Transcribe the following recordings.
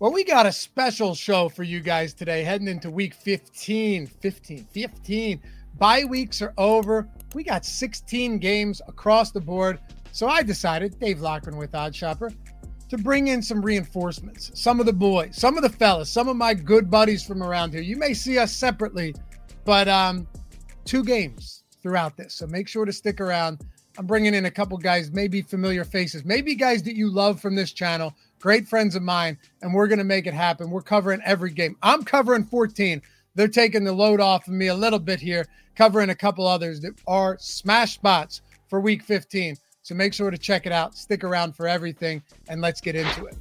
Well, we got a special show for you guys today, heading into week 15. 15, 15. Bye weeks are over. We got 16 games across the board. So I decided, Dave Lockman with OddsShopper, to bring in some reinforcements. Some of the boys, some of the fellas, some of my good buddies from around here. You may see us separately, but um, two games throughout this. So make sure to stick around. I'm bringing in a couple guys, maybe familiar faces, maybe guys that you love from this channel, great friends of mine, and we're going to make it happen. We're covering every game. I'm covering 14. They're taking the load off of me a little bit here, covering a couple others that are smash spots for week 15. So make sure to check it out. Stick around for everything, and let's get into it.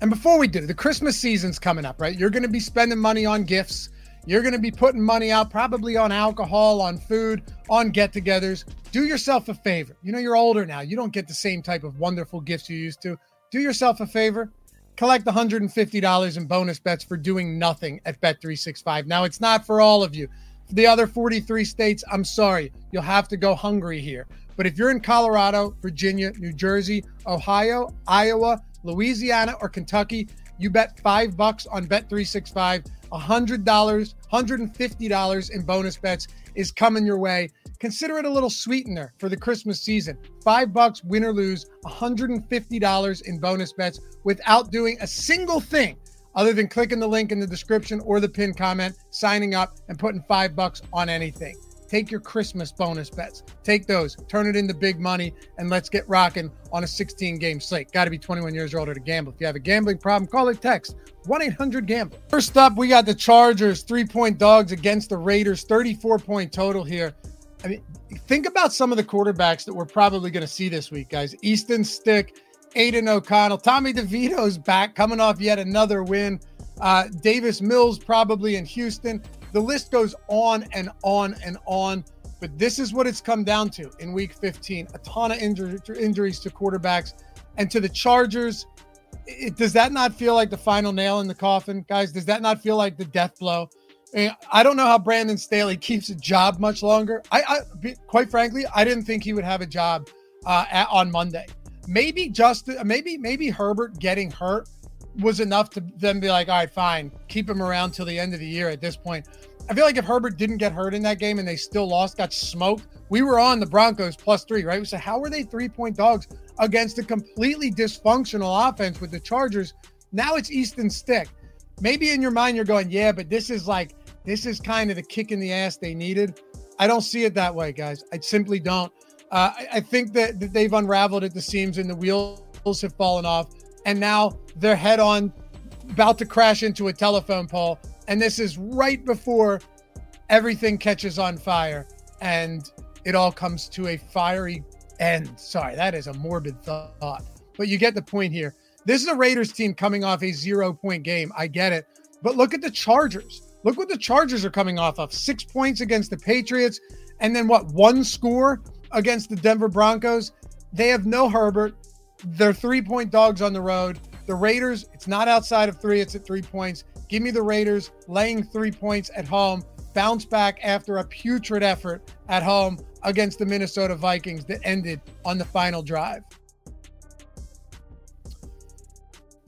And before we do, the Christmas season's coming up, right? You're going to be spending money on gifts. You're going to be putting money out probably on alcohol, on food, on get togethers. Do yourself a favor. You know, you're older now. You don't get the same type of wonderful gifts you used to. Do yourself a favor. Collect $150 in bonus bets for doing nothing at Bet365. Now, it's not for all of you. For the other 43 states, I'm sorry. You'll have to go hungry here. But if you're in Colorado, Virginia, New Jersey, Ohio, Iowa, Louisiana, or Kentucky, you bet five bucks on Bet365. $100, $150 in bonus bets is coming your way. Consider it a little sweetener for the Christmas season. Five bucks, win or lose, $150 in bonus bets without doing a single thing other than clicking the link in the description or the pinned comment, signing up, and putting five bucks on anything. Take your Christmas bonus bets. Take those, turn it into big money, and let's get rocking on a 16 game slate. Got to be 21 years or older to gamble. If you have a gambling problem, call or text 1 800 Gambler. First up, we got the Chargers, three point dogs against the Raiders, 34 point total here. I mean, think about some of the quarterbacks that we're probably going to see this week, guys. Easton Stick, Aidan O'Connell, Tommy DeVito's back, coming off yet another win. Uh, Davis Mills probably in Houston. The list goes on and on and on. But this is what it's come down to in week 15 a ton of injury, injuries to quarterbacks and to the Chargers. It, does that not feel like the final nail in the coffin, guys? Does that not feel like the death blow? I, don't know how Brandon Staley keeps a job much longer. I, I quite frankly, I didn't think he would have a job uh, at, on Monday. Maybe just maybe maybe Herbert getting hurt was enough to then be like, all right, fine, keep him around till the end of the year. At this point, I feel like if Herbert didn't get hurt in that game and they still lost, got smoked, we were on the Broncos plus three, right? We said, how are they three point dogs against a completely dysfunctional offense with the Chargers? Now it's Easton Stick. Maybe in your mind you're going, yeah, but this is like this is kind of the kick in the ass they needed. I don't see it that way, guys. I simply don't. Uh, I, I, think that, that they've unraveled at the seams and the wheels have fallen off, and now they're head on, about to crash into a telephone pole. And this is right before everything catches on fire and it all comes to a fiery end. Sorry, that is a morbid thought, but you get the point here. This is a Raiders team coming off a zero point game. I get it. But look at the Chargers. Look what the Chargers are coming off of six points against the Patriots, and then what, one score against the Denver Broncos? They have no Herbert. They're three point dogs on the road. The Raiders, it's not outside of three, it's at three points. Give me the Raiders laying three points at home, bounce back after a putrid effort at home against the Minnesota Vikings that ended on the final drive.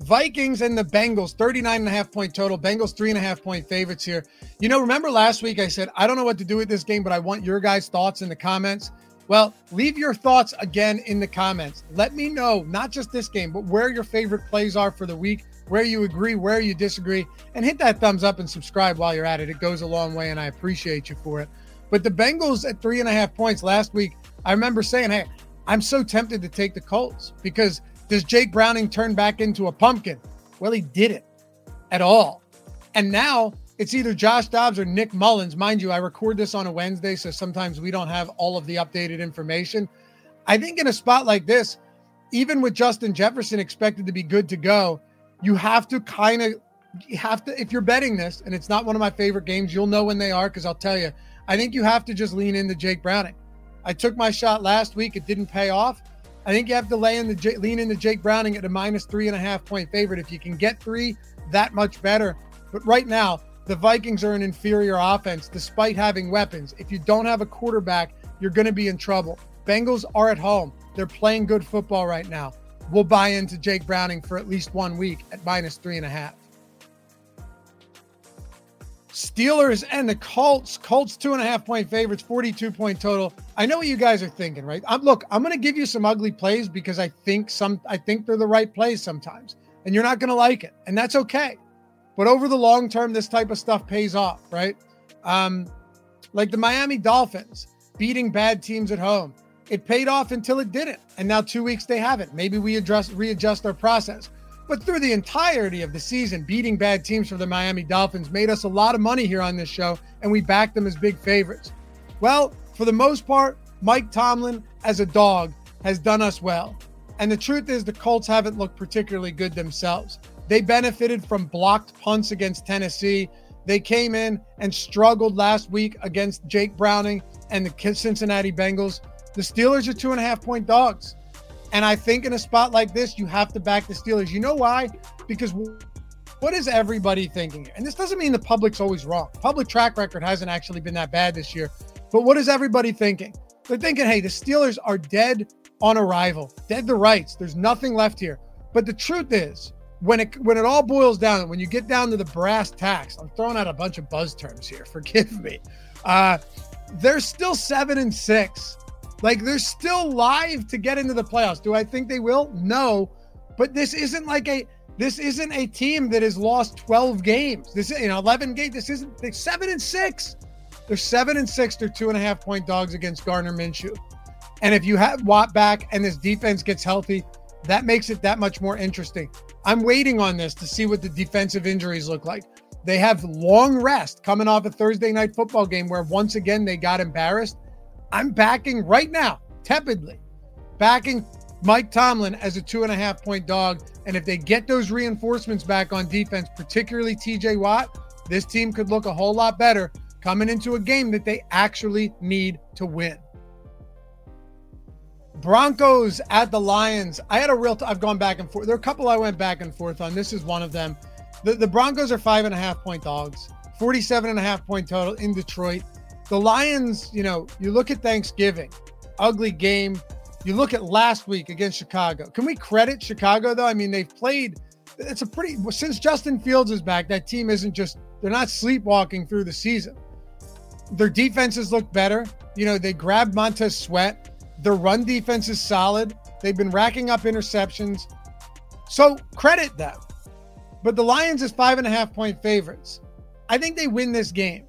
Vikings and the Bengals, 39 and a half point total. Bengals, three and a half point favorites here. You know, remember last week I said, I don't know what to do with this game, but I want your guys' thoughts in the comments. Well, leave your thoughts again in the comments. Let me know, not just this game, but where your favorite plays are for the week, where you agree, where you disagree, and hit that thumbs up and subscribe while you're at it. It goes a long way, and I appreciate you for it. But the Bengals at three and a half points last week, I remember saying, hey, I'm so tempted to take the Colts because does Jake Browning turn back into a pumpkin? Well, he didn't at all. And now it's either Josh Dobbs or Nick Mullens. Mind you, I record this on a Wednesday, so sometimes we don't have all of the updated information. I think in a spot like this, even with Justin Jefferson expected to be good to go, you have to kind of you have to, if you're betting this, and it's not one of my favorite games, you'll know when they are because I'll tell you. I think you have to just lean into Jake Browning. I took my shot last week; it didn't pay off. I think you have to lay in the lean into Jake Browning at a minus three and a half point favorite. If you can get three, that much better. But right now, the Vikings are an inferior offense despite having weapons. If you don't have a quarterback, you're going to be in trouble. Bengals are at home. They're playing good football right now. We'll buy into Jake Browning for at least one week at minus three and a half. Steelers and the Colts. Colts two and a half point favorites, 42 point total. I know what you guys are thinking, right? I'm, look, I'm going to give you some ugly plays because I think some, I think they're the right plays sometimes, and you're not going to like it, and that's okay. But over the long term, this type of stuff pays off, right? Um, like the Miami Dolphins beating bad teams at home. It paid off until it didn't. And now two weeks they haven't. Maybe we adjust readjust our process. But through the entirety of the season, beating bad teams for the Miami Dolphins made us a lot of money here on this show, and we backed them as big favorites. Well, for the most part, Mike Tomlin, as a dog, has done us well. And the truth is, the Colts haven't looked particularly good themselves. They benefited from blocked punts against Tennessee. They came in and struggled last week against Jake Browning and the Cincinnati Bengals. The Steelers are two and a half point dogs. And I think in a spot like this, you have to back the Steelers. You know why? Because what is everybody thinking? And this doesn't mean the public's always wrong. Public track record hasn't actually been that bad this year. But what is everybody thinking? They're thinking, hey, the Steelers are dead on arrival, dead to rights. There's nothing left here. But the truth is, when it when it all boils down, when you get down to the brass tacks, I'm throwing out a bunch of buzz terms here. Forgive me. Uh, they're still seven and six. Like they're still live to get into the playoffs. Do I think they will? No. But this isn't like a this isn't a team that has lost 12 games. This is you know 11 games. This isn't they're seven and six. They're seven and six. They're two and a half point dogs against Gardner Minshew. And if you have Watt back and this defense gets healthy, that makes it that much more interesting. I'm waiting on this to see what the defensive injuries look like. They have long rest coming off a Thursday night football game where once again they got embarrassed. I'm backing right now, tepidly, backing Mike Tomlin as a two and a half point dog. And if they get those reinforcements back on defense, particularly TJ Watt, this team could look a whole lot better coming into a game that they actually need to win. Broncos at the Lions. I had a real, i I've gone back and forth. There are a couple I went back and forth on. This is one of them. The, the Broncos are five and a half point dogs, 47 and a half point total in Detroit. The Lions, you know, you look at Thanksgiving, ugly game. You look at last week against Chicago. Can we credit Chicago though? I mean, they've played. It's a pretty since Justin Fields is back. That team isn't just they're not sleepwalking through the season. Their defenses look better. You know, they grabbed Montez Sweat. Their run defense is solid. They've been racking up interceptions. So credit them. But the Lions is five and a half point favorites. I think they win this game.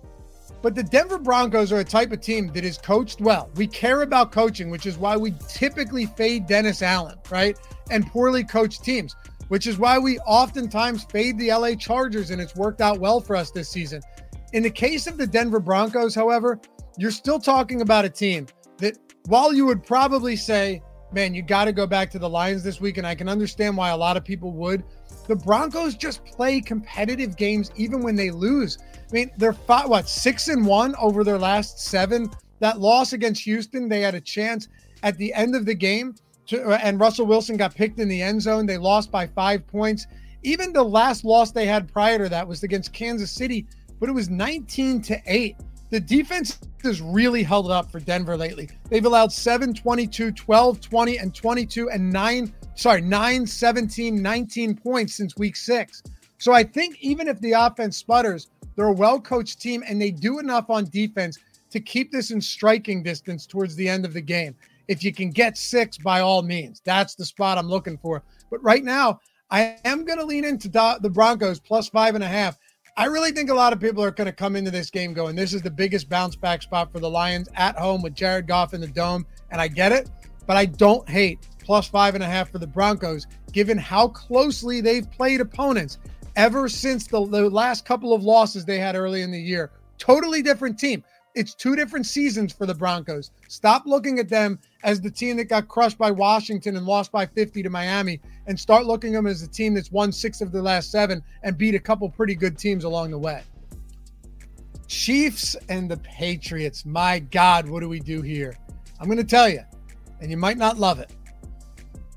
But the Denver Broncos are a type of team that is coached well. We care about coaching, which is why we typically fade Dennis Allen, right? And poorly coached teams, which is why we oftentimes fade the LA Chargers, and it's worked out well for us this season. In the case of the Denver Broncos, however, you're still talking about a team that, while you would probably say, man, you got to go back to the Lions this week, and I can understand why a lot of people would the Broncos just play competitive games even when they lose. I mean, they're five, what six and one over their last seven. That loss against Houston, they had a chance at the end of the game, to, uh, and Russell Wilson got picked in the end zone. They lost by five points. Even the last loss they had prior to that was against Kansas City, but it was 19 to 8. The defense has really held up for Denver lately. They've allowed 7, 22, 12, 20, and 22, and 9 sorry, 9, 17, 19 points since week six. So I think even if the offense sputters, they're a well coached team and they do enough on defense to keep this in striking distance towards the end of the game. If you can get six, by all means, that's the spot I'm looking for. But right now, I am going to lean into the Broncos plus five and a half. I really think a lot of people are going to come into this game going, this is the biggest bounce back spot for the Lions at home with Jared Goff in the dome. And I get it, but I don't hate plus five and a half for the Broncos, given how closely they've played opponents ever since the, the last couple of losses they had early in the year. Totally different team. It's two different seasons for the Broncos. Stop looking at them as the team that got crushed by Washington and lost by 50 to Miami, and start looking at them as a team that's won six of the last seven and beat a couple pretty good teams along the way. Chiefs and the Patriots. My God, what do we do here? I'm going to tell you, and you might not love it.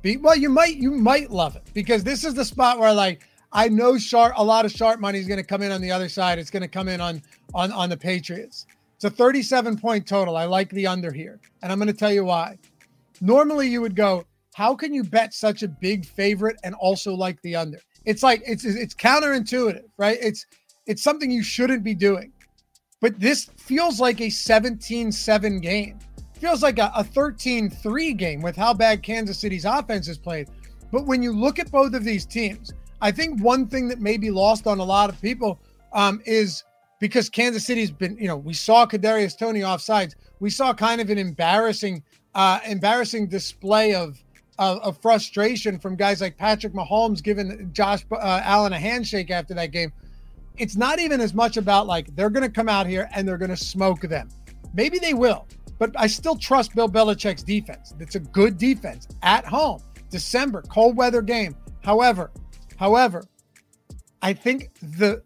Be, well, you might you might love it because this is the spot where like I know sharp a lot of sharp money is going to come in on the other side. It's going to come in on on on the Patriots. It's a 37 point total. I like the under here, and I'm going to tell you why. Normally, you would go, how can you bet such a big favorite and also like the under? It's like it's it's counterintuitive, right? It's it's something you shouldn't be doing. But this feels like a 17-7 game. Feels like a, a 13-3 game with how bad Kansas City's offense is played. But when you look at both of these teams, I think one thing that may be lost on a lot of people um, is because Kansas City's been, you know, we saw Kadarius Toney offsides. We saw kind of an embarrassing, uh, embarrassing display of, of, of frustration from guys like Patrick Mahomes giving Josh uh, Allen a handshake after that game. It's not even as much about like they're going to come out here and they're going to smoke them. Maybe they will, but I still trust Bill Belichick's defense. It's a good defense at home. December, cold weather game. However, However, I think the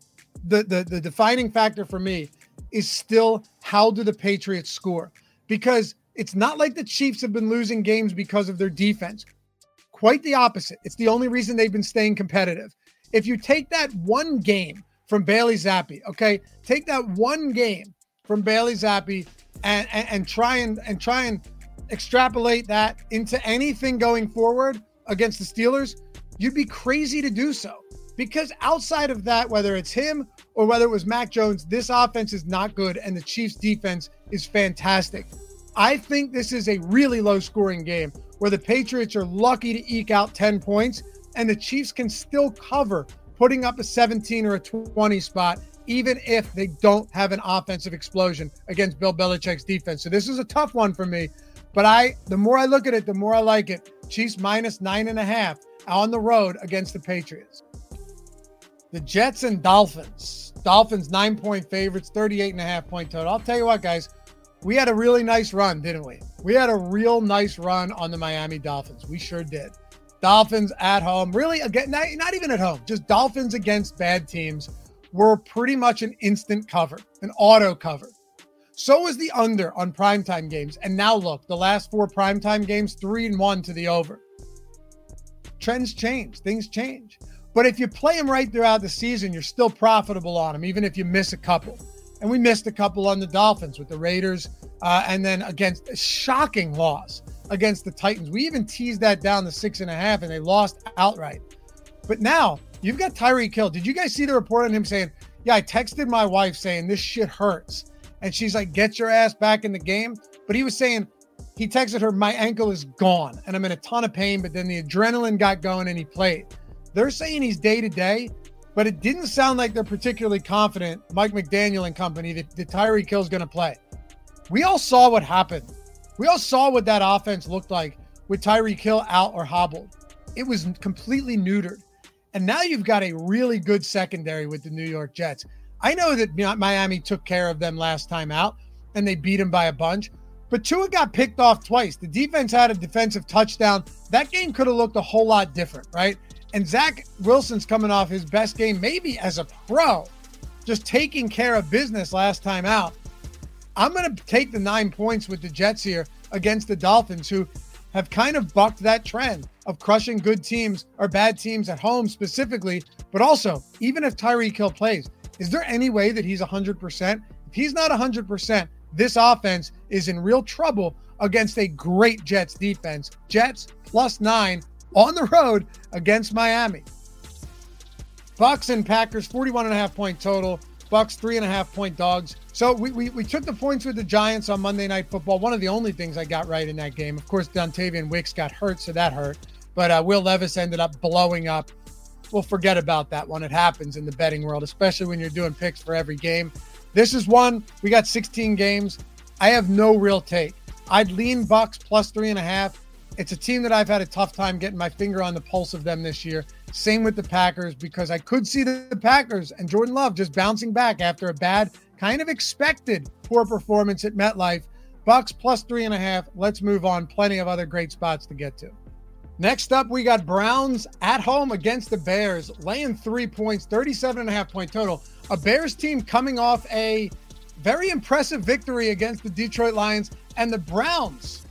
the the, the defining factor for me is still how do the Patriots score? Because it's not like the Chiefs have been losing games because of their defense. Quite the opposite. It's the only reason they've been staying competitive. If you take that one game from Bailey Zappe, okay, take that one game from Bailey Zappe and, and, and try and and try and extrapolate that into anything going forward against the Steelers, you'd be crazy to do so. Because outside of that, whether it's him or whether it was Mac Jones, this offense is not good and the Chiefs defense is fantastic. I think this is a really low scoring game where the Patriots are lucky to eke out 10 points and the Chiefs can still cover putting up a 17 or a 20 spot, even if they don't have an offensive explosion against Bill Belichick's defense. So this is a tough one for me. But I, the more I look at it, the more I like it. Chiefs minus nine and a half on the road against the Patriots. The Jets and Dolphins. Dolphins nine point favorites, 38 and a half point total. I'll tell you what, guys, we had a really nice run, didn't we? We had a real nice run on the Miami Dolphins. We sure did. Dolphins at home, really again, not, not even at home, just Dolphins against bad teams were pretty much an instant cover, an auto cover. So was the under on primetime games. And now look, the last four primetime games, three and one to the over trends change, things change. But if you play them right throughout the season, you're still profitable on them, even if you miss a couple. And we missed a couple on the Dolphins with the Raiders, uh, and then against a shocking loss against the Titans. We even teased that down to six and a half, and they lost outright. But now you've got Tyreek Hill. Did you guys see the report on him saying, "Yeah, I texted my wife saying this shit hurts," and she's like, "Get your ass back in the game." But he was saying, he texted her, My ankle is gone and I'm in a ton of pain. But then the adrenaline got going and he played. They're saying he's day to day, but it didn't sound like they're particularly confident, Mike McDaniel and company, that, that Tyreek Hill's going to play. We all saw what happened. We all saw what that offense looked like with Tyreek Hill out or hobbled. It was completely neutered. And now you've got a really good secondary with the New York Jets. I know that Miami took care of them last time out and they beat them by a bunch, but Tua got picked off twice. The defense had a defensive touchdown. That game could have looked a whole lot different, right? And Zach Wilson's coming off his best game, maybe as a pro, just taking care of business last time out. I'm going to take the nine points with the Jets here against the Dolphins, who have kind of bucked that trend of crushing good teams or bad teams at home specifically. But also, even if Tyreek Hill plays, is there any way that he's 100%? If he's not 100%, this offense is in real trouble against a great Jets defense. Jets plus nine on the road against Miami. Bucks and Packers, 41 and a half point total. Bucks, three and a half point dogs. So we, we, we took the points with the Giants on Monday Night Football. One of the only things I got right in that game. Of course, Dontayvion Wicks got hurt, so that hurt. But uh, Will Levis ended up blowing up. We'll forget about that one. It happens in the betting world, especially when you're doing picks for every game. This is one. We got 16 games. I have no real take. I'd lean Bucks plus three and a half. It's a team that I've had a tough time getting my finger on the pulse of them this year. Same with the Packers because I could see the Packers and Jordan Love just bouncing back after a bad kind of expected poor performance at MetLife. Bucks plus three and a half. Let's move on. Plenty of other great spots to get to. Next up, we got Browns at home against the Bears, laying three points, 37 and a half point total. A Bears team coming off a very impressive victory against the Detroit Lions and the Browns.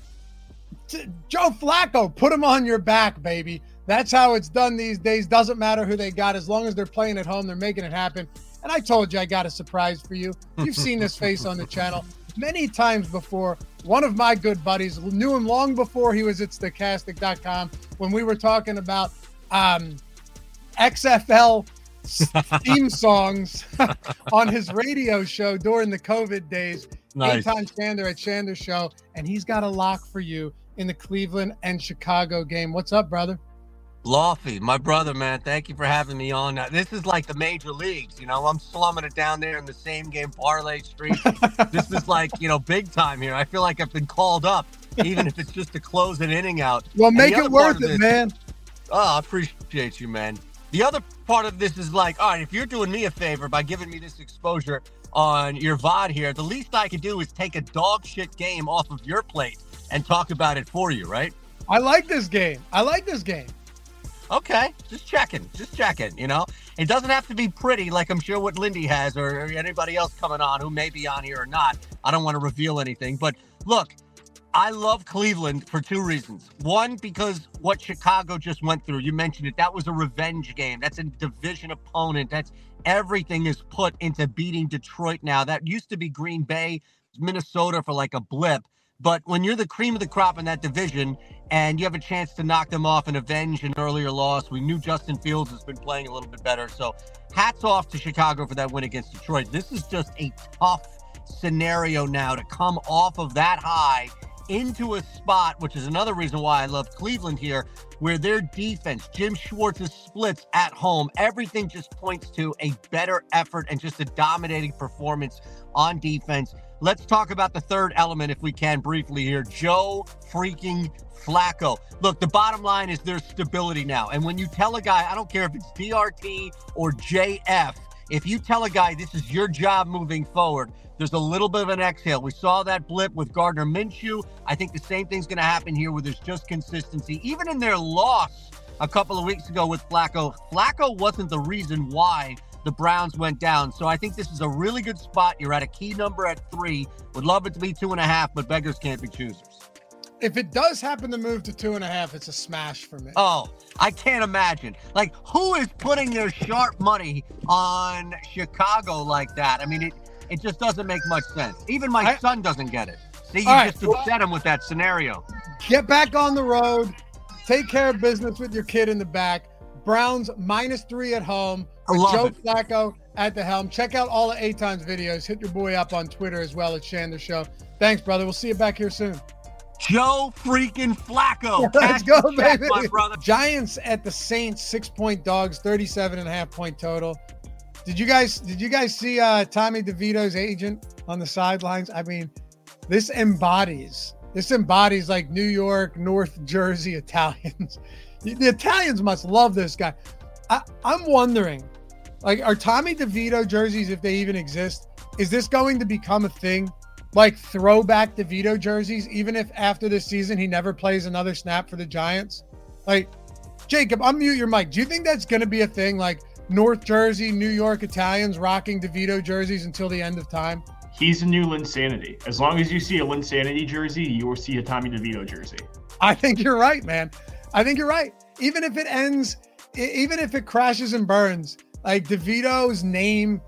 Joe Flacco, put him on your back, baby. That's how it's done these days. Doesn't matter who they got. As long as they're playing at home, they're making it happen. And I told you I got a surprise for you. You've seen this face on the channel many times before. One of my good buddies knew him long before he was at stokastic.com when we were talking about um, XFL theme songs on his radio show during the COVID days. Nice. Eytan Shander at Shander Show. And he's got a lock for you in the Cleveland and Chicago game. What's up, brother? Lofty, my brother, man, thank you for having me on. This is like the major leagues, you know. I'm slumming it down there in the same game parlay street. this is like, you know, big time here. I feel like I've been called up, even if it's just to close an inning out. Well, make it worth it, this, man. Oh, I appreciate you, man. The other part of this is like, all right, if you're doing me a favor by giving me this exposure on your VOD here, the least I could do is take a dog shit game off of your plate and talk about it for you, right? I like this game. I like this game. Okay, just checking, just checking. You know, it doesn't have to be pretty, like I'm sure what Lindy has or anybody else coming on who may be on here or not. I don't want to reveal anything, but look, I love Cleveland for two reasons. One, because what Chicago just went through, you mentioned it, that was a revenge game. That's a division opponent. That's everything is put into beating Detroit now. That used to be Green Bay, Minnesota for like a blip. But when you're the cream of the crop in that division and you have a chance to knock them off and avenge an earlier loss, we knew Justin Fields has been playing a little bit better. So hats off to Chicago for that win against Detroit. This is just a tough scenario now to come off of that high into a spot, which is another reason why I love Cleveland here, where their defense, Jim Schwartz's splits at home, everything just points to a better effort and just a dominating performance on defense. Let's talk about the third element, if we can, briefly here. Joe freaking Flacco. Look, the bottom line is there's stability now. And when you tell a guy, I don't care if it's DRT or JF, if you tell a guy this is your job moving forward, there's a little bit of an exhale. We saw that blip with Gardner Minshew. I think the same thing's going to happen here where there's just consistency. Even in their loss a couple of weeks ago with Flacco, Flacco wasn't the reason why the Browns went down. So I think this is a really good spot. You're at a key number at three. Would love it to be two and a half, but beggars can't be choosers. If it does happen to move to two and a half, it's a smash for me. Oh, I can't imagine. Like, who is putting their sharp money on Chicago like that? I mean, it, it just doesn't make much sense. Even my I, son doesn't get it. See, you just right, upset him with that scenario. Get back on the road. Take care of business with your kid in the back. Browns minus three at home. With Joe it. Flacco at the helm. Check out all of Eytan's videos. Hit your boy up on Twitter as well at Shander Show. Thanks, brother. We'll see you back here soon. Joe freaking Flacco. Let's go, check, baby. Giants at the Saints, six point dogs, 37 and a half point total. Did you guys did you guys see uh, Tommy DeVito's agent on the sidelines? I mean, this embodies this embodies like New York, North Jersey Italians. The Italians must love this guy. I, I'm wondering, like, are Tommy DeVito jerseys, if they even exist, is this going to become a thing? Like throwback DeVito jerseys, even if after this season he never plays another snap for the Giants? Like, Jacob, unmute your mic. Do you think that's going to be a thing? Like North Jersey, New York Italians rocking DeVito jerseys until the end of time? He's a new Linsanity. As long as you see a Linsanity jersey, you will see a Tommy DeVito jersey. I think you're right, man. I think you're right. Even if it ends, even if it crashes and burns, like DeVito's name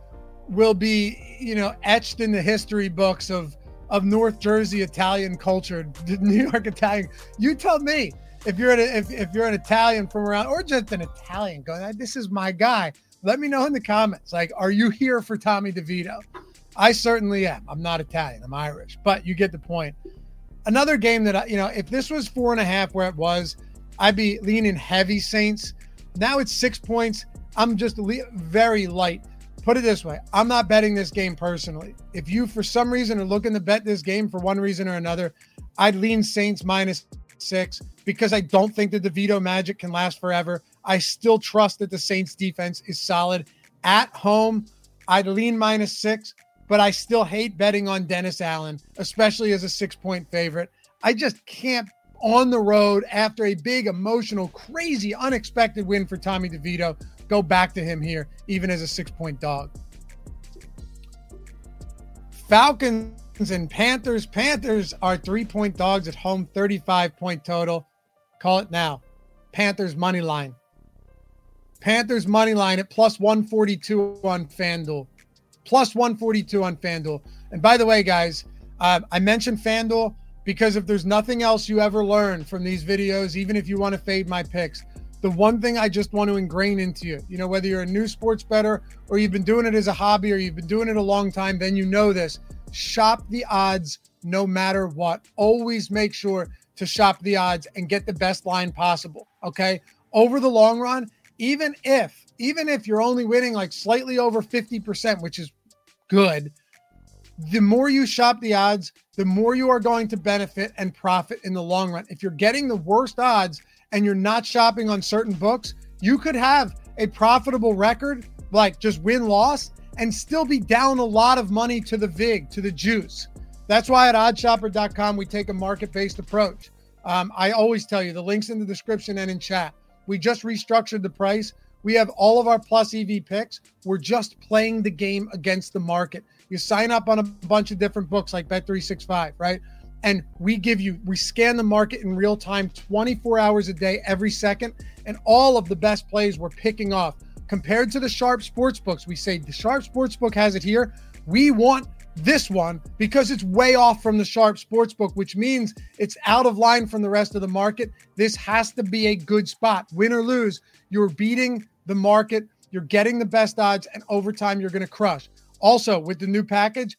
will be, you know, etched in the history books of of North Jersey Italian culture, New York Italian. You tell me if you're an if, if you're an Italian from around or just an Italian going, this is my guy. Let me know in the comments. Like, are you here for Tommy DeVito? I certainly am. I'm not Italian. I'm Irish, but you get the point. Another game that I, you know, if this was four and a half where it was, I'd be leaning heavy Saints. Now it's six points. I'm just le- very light. Put it this way I'm not betting this game personally. If you, for some reason, are looking to bet this game for one reason or another, I'd lean Saints minus six because I don't think the DeVito magic can last forever. I still trust that the Saints defense is solid. At home, I'd lean minus six. but I still hate betting on Dennis Allen, especially as a six point favorite. I just can't on the road after a big, emotional, crazy, unexpected win for Tommy DeVito go back to him here, even as a six point dog. Falcons and Panthers. Panthers are three point dogs at home, 35 point total. Call it now. Panthers money line. Panthers money line at plus 142 on FanDuel. Plus 142 on FanDuel. And by the way, guys, uh, I mentioned FanDuel because if there's nothing else you ever learn from these videos, even if you want to fade my picks, the one thing I just want to ingrain into you, you know, whether you're a new sports bettor or you've been doing it as a hobby or you've been doing it a long time, then you know this. Shop the odds no matter what. Always make sure to shop the odds and get the best line possible. Okay. Over the long run, even if, even if you're only winning like slightly over 50%, which is good, the more you shop the odds, the more you are going to benefit and profit in the long run. If you're getting the worst odds, and you're not shopping on certain books, you could have a profitable record, like just win loss, and still be down a lot of money to the VIG, to the juice. That's why at oddsshopper.com, we take a market based approach. Um, I always tell you the links in the description and in chat. We just restructured the price. We have all of our plus EV picks. We're just playing the game against the market. You sign up on a bunch of different books like Bet365, right? and we give you we scan the market in real time 24 hours a day every second and all of the best plays we're picking off. Compared to the sharp sports books we say the sharp sports book has it here. We want this one because it's way off from the sharp sports book which means it's out of line from the rest of the market. This has to be a good spot win or lose. You're beating the market. You're getting the best odds and over time you're going to crush also with the new package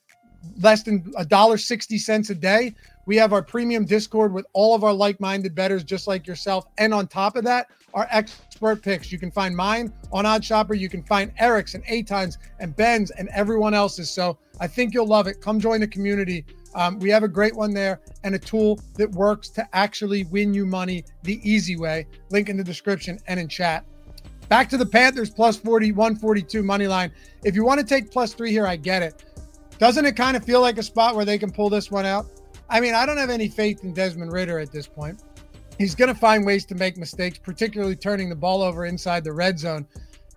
less than a dollar sixty cents a day. We have our premium Discord with all of our like-minded bettors, just like yourself. And on top of that, our expert picks. You can find mine on OddsShopper. You can find Eric's and Eytan's and Ben's and everyone else's. So I think you'll love it. Come join the community. Um, we have a great one there and a tool that works to actually win you money the easy way. Link in the description and in chat. Back to the Panthers plus 40, 142 money line. If you want to take plus three here, I get it. Doesn't it kind of feel like a spot where they can pull this one out? I mean, I don't have any faith in Desmond Ridder at this point. He's going to find ways to make mistakes, particularly turning the ball over inside the red zone.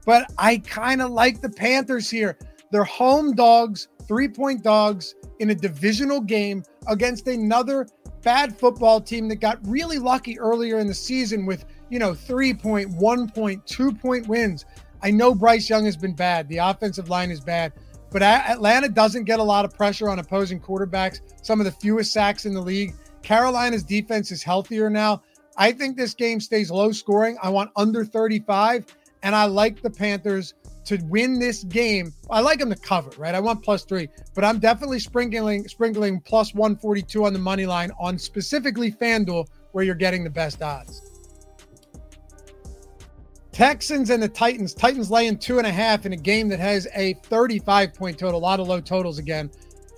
But I kind of like the Panthers here. They're home dogs, three point dogs in a divisional game against another bad football team that got really lucky earlier in the season with, you know, three point, one point, two point wins. I know Bryce Young has been bad. The offensive line is bad, but Atlanta doesn't get a lot of pressure on opposing quarterbacks, some of the fewest sacks in the league. Carolina's defense is healthier now. I think this game stays low scoring. I want under 35, and I like the Panthers to win this game. I like them to cover, right? I want plus three, but I'm definitely sprinkling sprinkling plus 142 on the money line on specifically FanDuel, where you're getting the best odds. Texans and the Titans. Titans laying two and a half in a game that has a 35 point total. A lot of low totals again.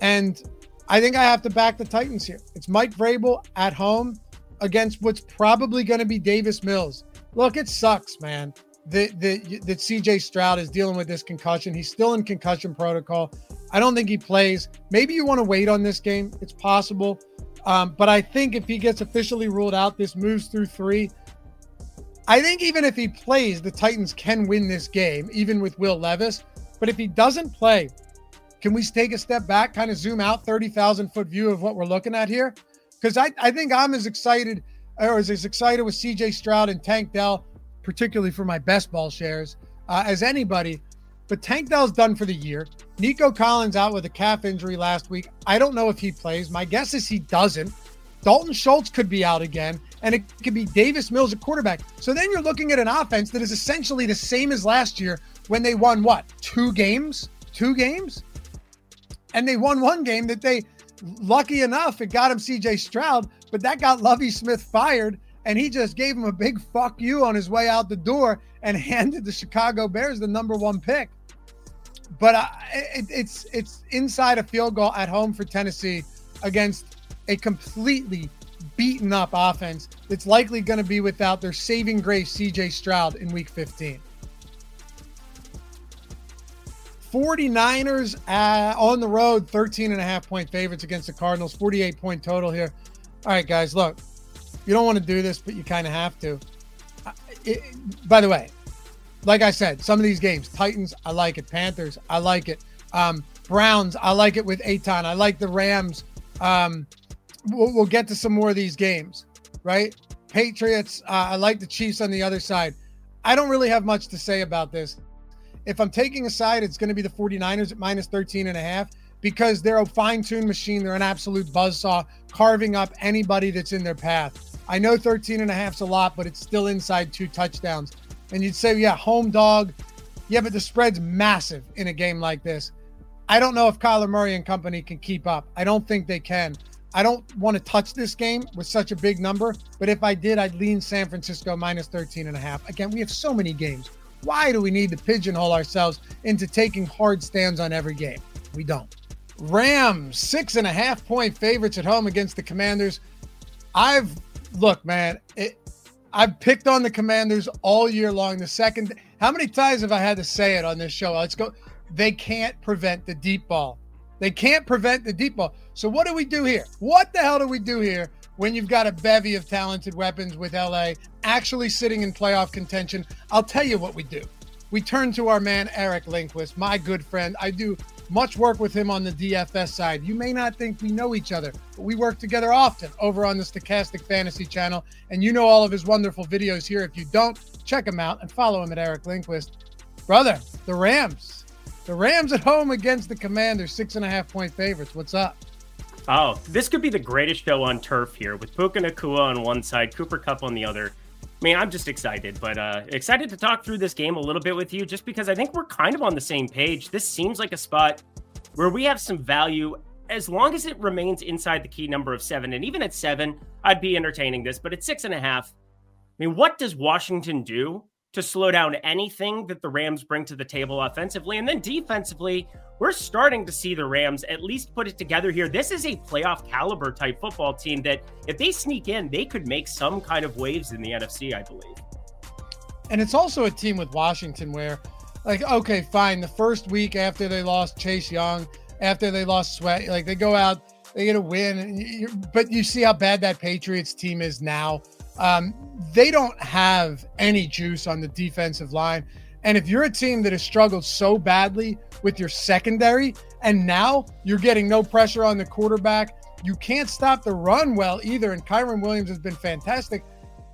And I think I have to back the Titans here. It's Mike Vrabel at home against what's probably going to be Davis Mills. Look, it sucks, man. That that CJ Stroud is dealing with this concussion. He's still in concussion protocol. I don't think he plays. Maybe you want to wait on this game. It's possible. Um, but I think if he gets officially ruled out, this moves through three. I think even if he plays, the Titans can win this game, even with Will Levis. But if he doesn't play, can we take a step back, kind of zoom out 30,000 foot view of what we're looking at here? Because I, I think I'm as excited or as excited with CJ Stroud and Tank Dell, particularly for my best ball shares, uh, as anybody. But Tank Dell's done for the year. Nico Collins out with a calf injury last week. I don't know if he plays. My guess is he doesn't. Dalton Schultz could be out again and it could be Davis Mills at quarterback. So then you're looking at an offense that is essentially the same as last year when they won what? Two games? Two games? And they won one game that they lucky enough it got him CJ Stroud, but that got Lovie Smith fired and he just gave him a big fuck you on his way out the door and handed the Chicago Bears the number 1 pick. But it, it's it's inside a field goal at home for Tennessee against a completely beaten up offense that's likely going to be without their saving grace, CJ Stroud, in week 15. 49ers uh, on the road, 13 and a half point favorites against the Cardinals, 48 point total here. All right, guys, look, you don't want to do this, but you kind of have to. It, by the way, like I said, some of these games, Titans, I like it. Panthers, I like it. Um, Browns, I like it with Eytan. I like the Rams. Um, we'll, we'll, get to some more of these games, right? Patriots, uh, I like the Chiefs on the other side. I don't really have much to say about this. If I'm taking a side, it's going to be the 49ers at minus 13 and a half because they're a fine tuned machine. They're an absolute buzzsaw, carving up anybody that's in their path. I know 13 and a half's a lot, but it's still inside two touchdowns. And you'd say, yeah, home dog. Yeah, but the spread's massive in a game like this. I don't know if Kyler Murray and company can keep up. I don't think they can. I don't want to touch this game with such a big number, but if I did, I'd lean San Francisco minus 13 and a half. Again, we have so many games. Why do we need to pigeonhole ourselves into taking hard stands on every game? We don't. Rams, six and a half point favorites at home against the Commanders. I've, look, man, it, I've picked on the Commanders all year long. The second, how many times have I had to say it on this show? Let's go. They can't prevent the deep ball. They can't prevent the deep ball. So what do we do here? What the hell do we do here when you've got a bevy of talented weapons with LA actually sitting in playoff contention? I'll tell you what we do. We turn to our man Eric Lindquist, my good friend. I do much work with him on the DFS side. You may not think we know each other, but we work together often over on the Stokastic Fantasy channel. And you know all of his wonderful videos here. If you don't, check him out and follow him at Eric Lindquist. Brother, the Rams. The Rams at home against the Commanders, six and a half point favorites. What's up? Oh, this could be the greatest show on turf here with Puka Nacua on one side, Cooper Kupp on the other. I mean, I'm just excited, but uh, excited to talk through this game a little bit with you just because I think we're kind of on the same page. This seems like a spot where we have some value as long as it remains inside the key number of seven. And even at seven, I'd be entertaining this, but at six and a half, I mean, what does Washington do to slow down anything that the Rams bring to the table offensively. And then defensively, we're starting to see the Rams at least put it together here. This is a playoff caliber type football team that if they sneak in, they could make some kind of waves in the NFC, I believe. And it's also a team with Washington where, like, okay, fine. The first week after they lost Chase Young, after they lost Sweat, like they go out, they get a win, but you see how bad that Patriots team is now. Um, they don't have any juice on the defensive line. And if you're a team that has struggled so badly with your secondary, and now you're getting no pressure on the quarterback, you can't stop the run well either. And Kyren Williams has been fantastic.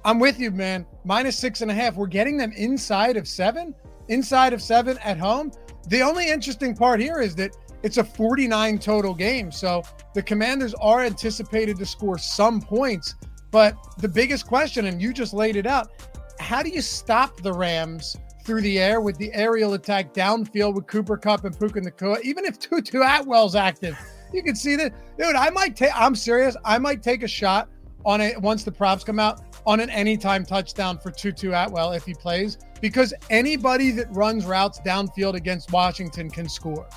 I'm with you, man. Minus six and a half. We're getting them inside of seven, inside of seven at home. The only interesting part here is that it's a 49 total game. So the commanders are anticipated to score some points. But the biggest question, and you just laid it out, how do you stop the Rams through the air with the aerial attack downfield with Cooper Kupp and Puka Nacua? Even if Tutu Atwell's active, you can see that, dude. I might take. I'm serious. I might take a shot on it once the props come out on an anytime touchdown for Tutu Atwell if he plays, because anybody that runs routes downfield against Washington can score.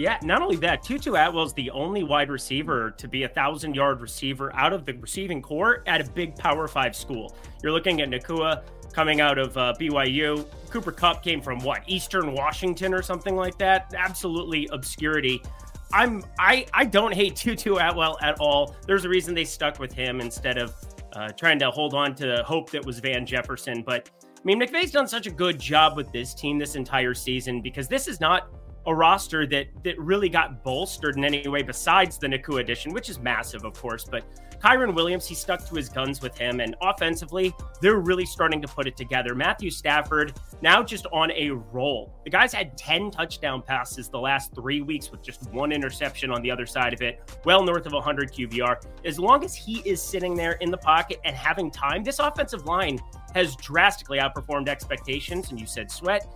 Yeah, not only that, Tutu Atwell's the only wide receiver to be a thousand yard receiver out of the receiving corps at a big Power Five school. You're looking at Nacua coming out of uh, BYU. Cooper Kupp came from what Eastern Washington or something like that. Absolutely obscurity. I'm I I don't hate Tutu Atwell at all. There's a reason they stuck with him instead of uh, trying to hold on to hope that was Van Jefferson. But I mean, McVay's done such a good job with this team this entire season because this is not a roster that that really got bolstered in any way besides the Nacua addition, which is massive, of course. But Kyren Williams, he stuck to his guns with him, and offensively, they're really starting to put it together. Matthew Stafford now just on a roll. The guy's had 10 touchdown passes the last three weeks with just one interception on the other side of it, well north of 100 QBR. As long as he is sitting there in the pocket and having time, this offensive line has drastically outperformed expectations. And you said Sweat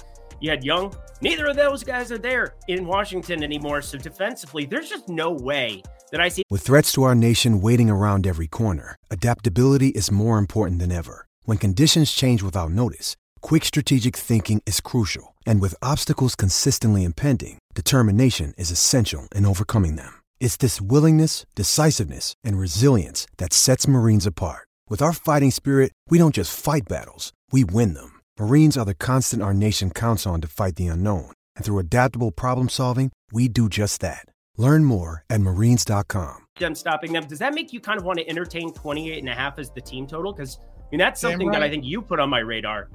you had Young. Neither of those guys are there in Washington anymore. So defensively, there's just no way that I see. With threats to our nation waiting around every corner, adaptability is more important than ever. When conditions change without notice, quick strategic thinking is crucial. And with obstacles consistently impending, determination is essential in overcoming them. It's this willingness, decisiveness, and resilience that sets Marines apart. With our fighting spirit, we don't just fight battles, we win them. Marines are the constant our nation counts on to fight the unknown. And through adaptable problem solving, we do just that. Learn more at marines.com. Them stopping them. Does that make you kind of want to entertain 28 and a half as the team total? Because I mean, that's Damn something that. I think you put on my radar.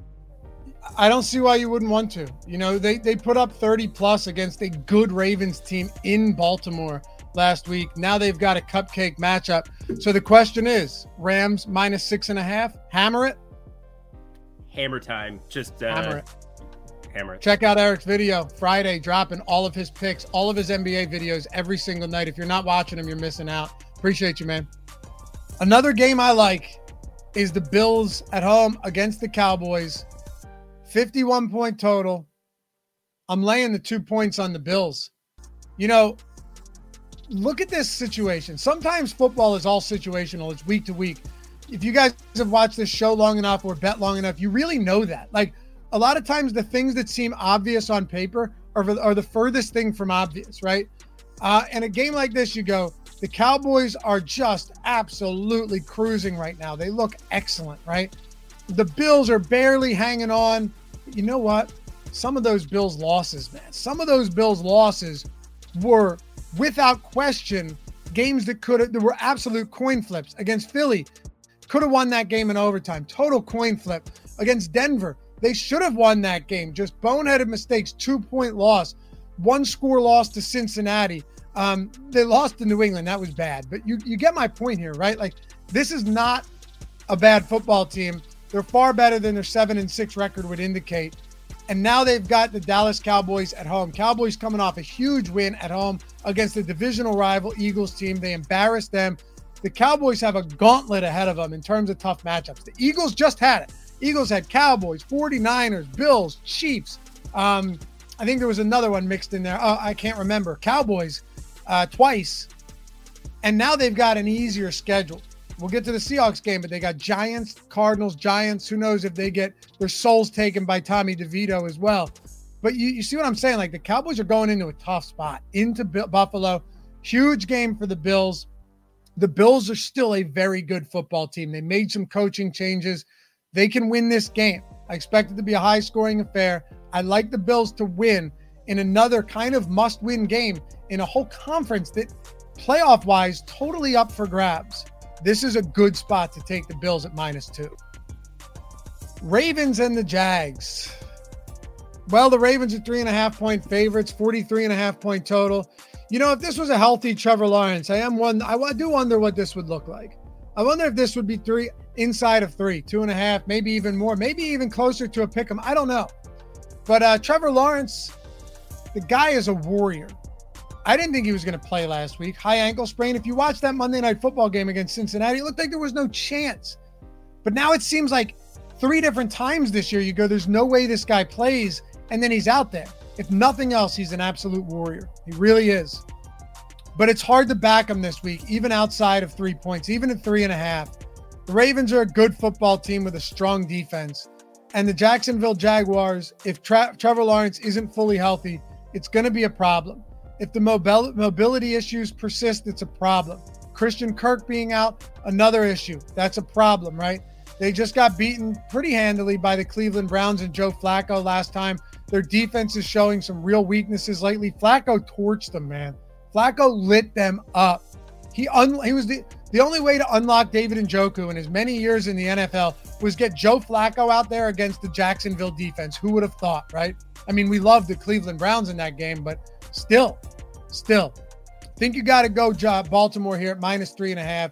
I don't see why you wouldn't want to. You know, they they put up 30 plus against a good Ravens team in Baltimore last week. Now they've got a cupcake matchup. So the question is, Rams minus six and a half. Hammer it. Hammer time. Just uh, Hammer it. Hammer it. Check out Eric's video Friday, dropping all of his picks, all of his NBA videos every single night. If you're not watching them, you're missing out. Appreciate you, man. Another game I like is the Bills at home against the Cowboys. 51 point total. I'm laying the two points on the Bills. You know, look at this situation. Sometimes football is all situational, it's week to week. If you guys have watched this show long enough or bet long enough, you really know that. Like, a lot of times the things that seem obvious on paper are, are the furthest thing from obvious, right? Uh, and a game like this, you go, the Cowboys are just absolutely cruising right now. They look excellent, right? The Bills are barely hanging on. You know what? Some of those Bills losses, man, some of those Bills losses were without question games that could have, there were absolute coin flips against Philly. Could have won that game in overtime. Total coin flip against Denver. They should have won that game. Just boneheaded mistakes, two point loss, one score loss to Cincinnati. Um, they lost to New England. That was bad. But you, you get my point here, right? Like, this is not a bad football team. They're far better than their seven and six record would indicate. And now they've got the Dallas Cowboys at home. Cowboys coming off a huge win at home against the divisional rival Eagles team. They embarrassed them. The Cowboys have a gauntlet ahead of them in terms of tough matchups. The Eagles just had it. Eagles had Cowboys, 49ers, Bills, Chiefs. Um, I think there was another one mixed in there. Oh, I can't remember. Cowboys uh, twice. And now they've got an easier schedule. We'll get to the Seahawks game, but they got Giants, Cardinals, Giants. Who knows if they get their souls taken by Tommy DeVito as well. But you, you see what I'm saying? Like the Cowboys are going into a tough spot, into B- Buffalo. Huge game for the Bills. The Bills are still a very good football team. They made some coaching changes. They can win this game. I expect it to be a high scoring affair. I like the Bills to win in another kind of must win game in a whole conference that playoff wise, totally up for grabs. This is a good spot to take the Bills at minus two. Ravens and the Jags. Well, the Ravens are three and a half point favorites, 43 and a half point total. You know, if this was a healthy Trevor Lawrence, I am one. I do wonder what this would look like. I wonder if this would be three inside of three, two and a half, maybe even more, maybe even closer to a pick 'em. I don't know. But uh, Trevor Lawrence, the guy is a warrior. I didn't think he was going to play last week. High ankle sprain. If you watch that Monday night football game against Cincinnati, it looked like there was no chance. But now it seems like three different times this year you go, there's no way this guy plays, and then he's out there. If nothing else, he's an absolute warrior. He really is. But it's hard to back him this week, even outside of three points, even at three and a half. The Ravens are a good football team with a strong defense. And the Jacksonville Jaguars, if Tra- Trevor Lawrence isn't fully healthy, it's going to be a problem. If the mobil- mobility issues persist, it's a problem. Christian Kirk being out, another issue. That's a problem, right? They just got beaten pretty handily by the Cleveland Browns and Joe Flacco last time. Their defense is showing some real weaknesses lately. Flacco torched them, man. Flacco lit them up. He un- he was the the only way to unlock David Njoku in his many years in the NFL was get Joe Flacco out there against the Jacksonville defense. Who would have thought, right? I mean, we love the Cleveland Browns in that game, but still, still, think you got to go job Baltimore here at minus three and a half.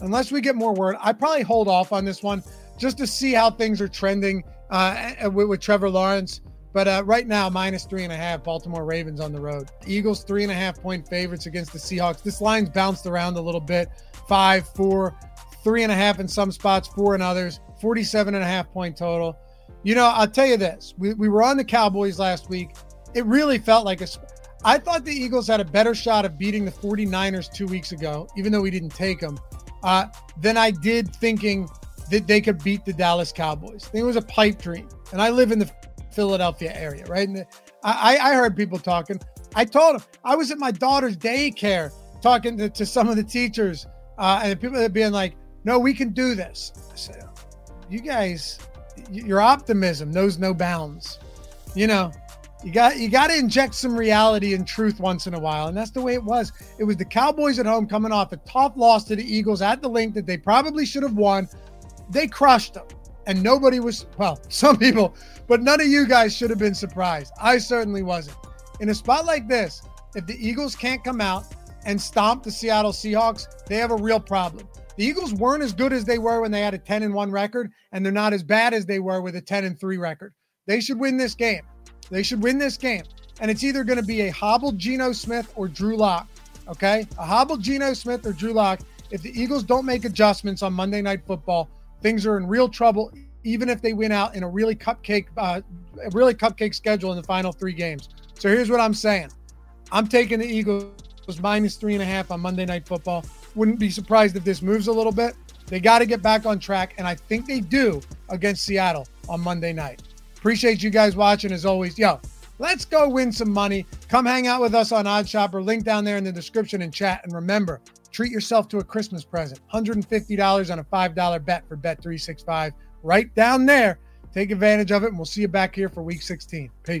Unless we get more word, I probably hold off on this one just to see how things are trending uh, with, with Trevor Lawrence. But uh, right now, minus three and a half, Baltimore Ravens on the road. Eagles, three and a half point favorites against the Seahawks. This line's bounced around a little bit five, four, three and a half in some spots, four in others, 47 and a half point total. You know, I'll tell you this we, we were on the Cowboys last week. It really felt like a. I thought the Eagles had a better shot of beating the 49ers two weeks ago, even though we didn't take them, uh, than I did thinking that they could beat the Dallas Cowboys. I think it was a pipe dream. And I live in the Philadelphia area, right? And I, I heard people talking. I told them I was at my daughter's daycare talking to, to some of the teachers, uh, and the people that being like, "No, we can do this." I said, "You guys, your optimism knows no bounds." You know, You got you got to inject some reality and truth once in a while, and that's the way it was. It was the Cowboys at home coming off a tough loss to the Eagles at the Linc that they probably should have won. They crushed them, and nobody was well. Some people, but none of you guys should have been surprised. I certainly wasn't. In a spot like this, if the Eagles can't come out and stomp the Seattle Seahawks, they have a real problem. The Eagles weren't as good as they were when they had a 10 and 1 record, and they're not as bad as they were with a 10 and 3 record. They should win this game. They should win this game. And it's either going to be a hobbled Geno Smith or Drew Lock. Okay? A hobbled Geno Smith or Drew Lock. If the Eagles don't make adjustments on Monday Night Football, things are in real trouble, even if they win out in a really cupcake, uh, really cupcake schedule in the final three games. So here's what I'm saying I'm taking the Eagles minus three and a half on Monday Night Football. Wouldn't be surprised if this moves a little bit. They got to get back on track, and I think they do against Seattle on Monday night. Appreciate you guys watching as always. Yo, let's go win some money. Come hang out with us on OddsShopper. Link down there in the description and chat. And remember, treat yourself to a Christmas present. $150 on a $5 bet for Bet365 right down there. Take advantage of it, and we'll see you back here for week 16. Peace.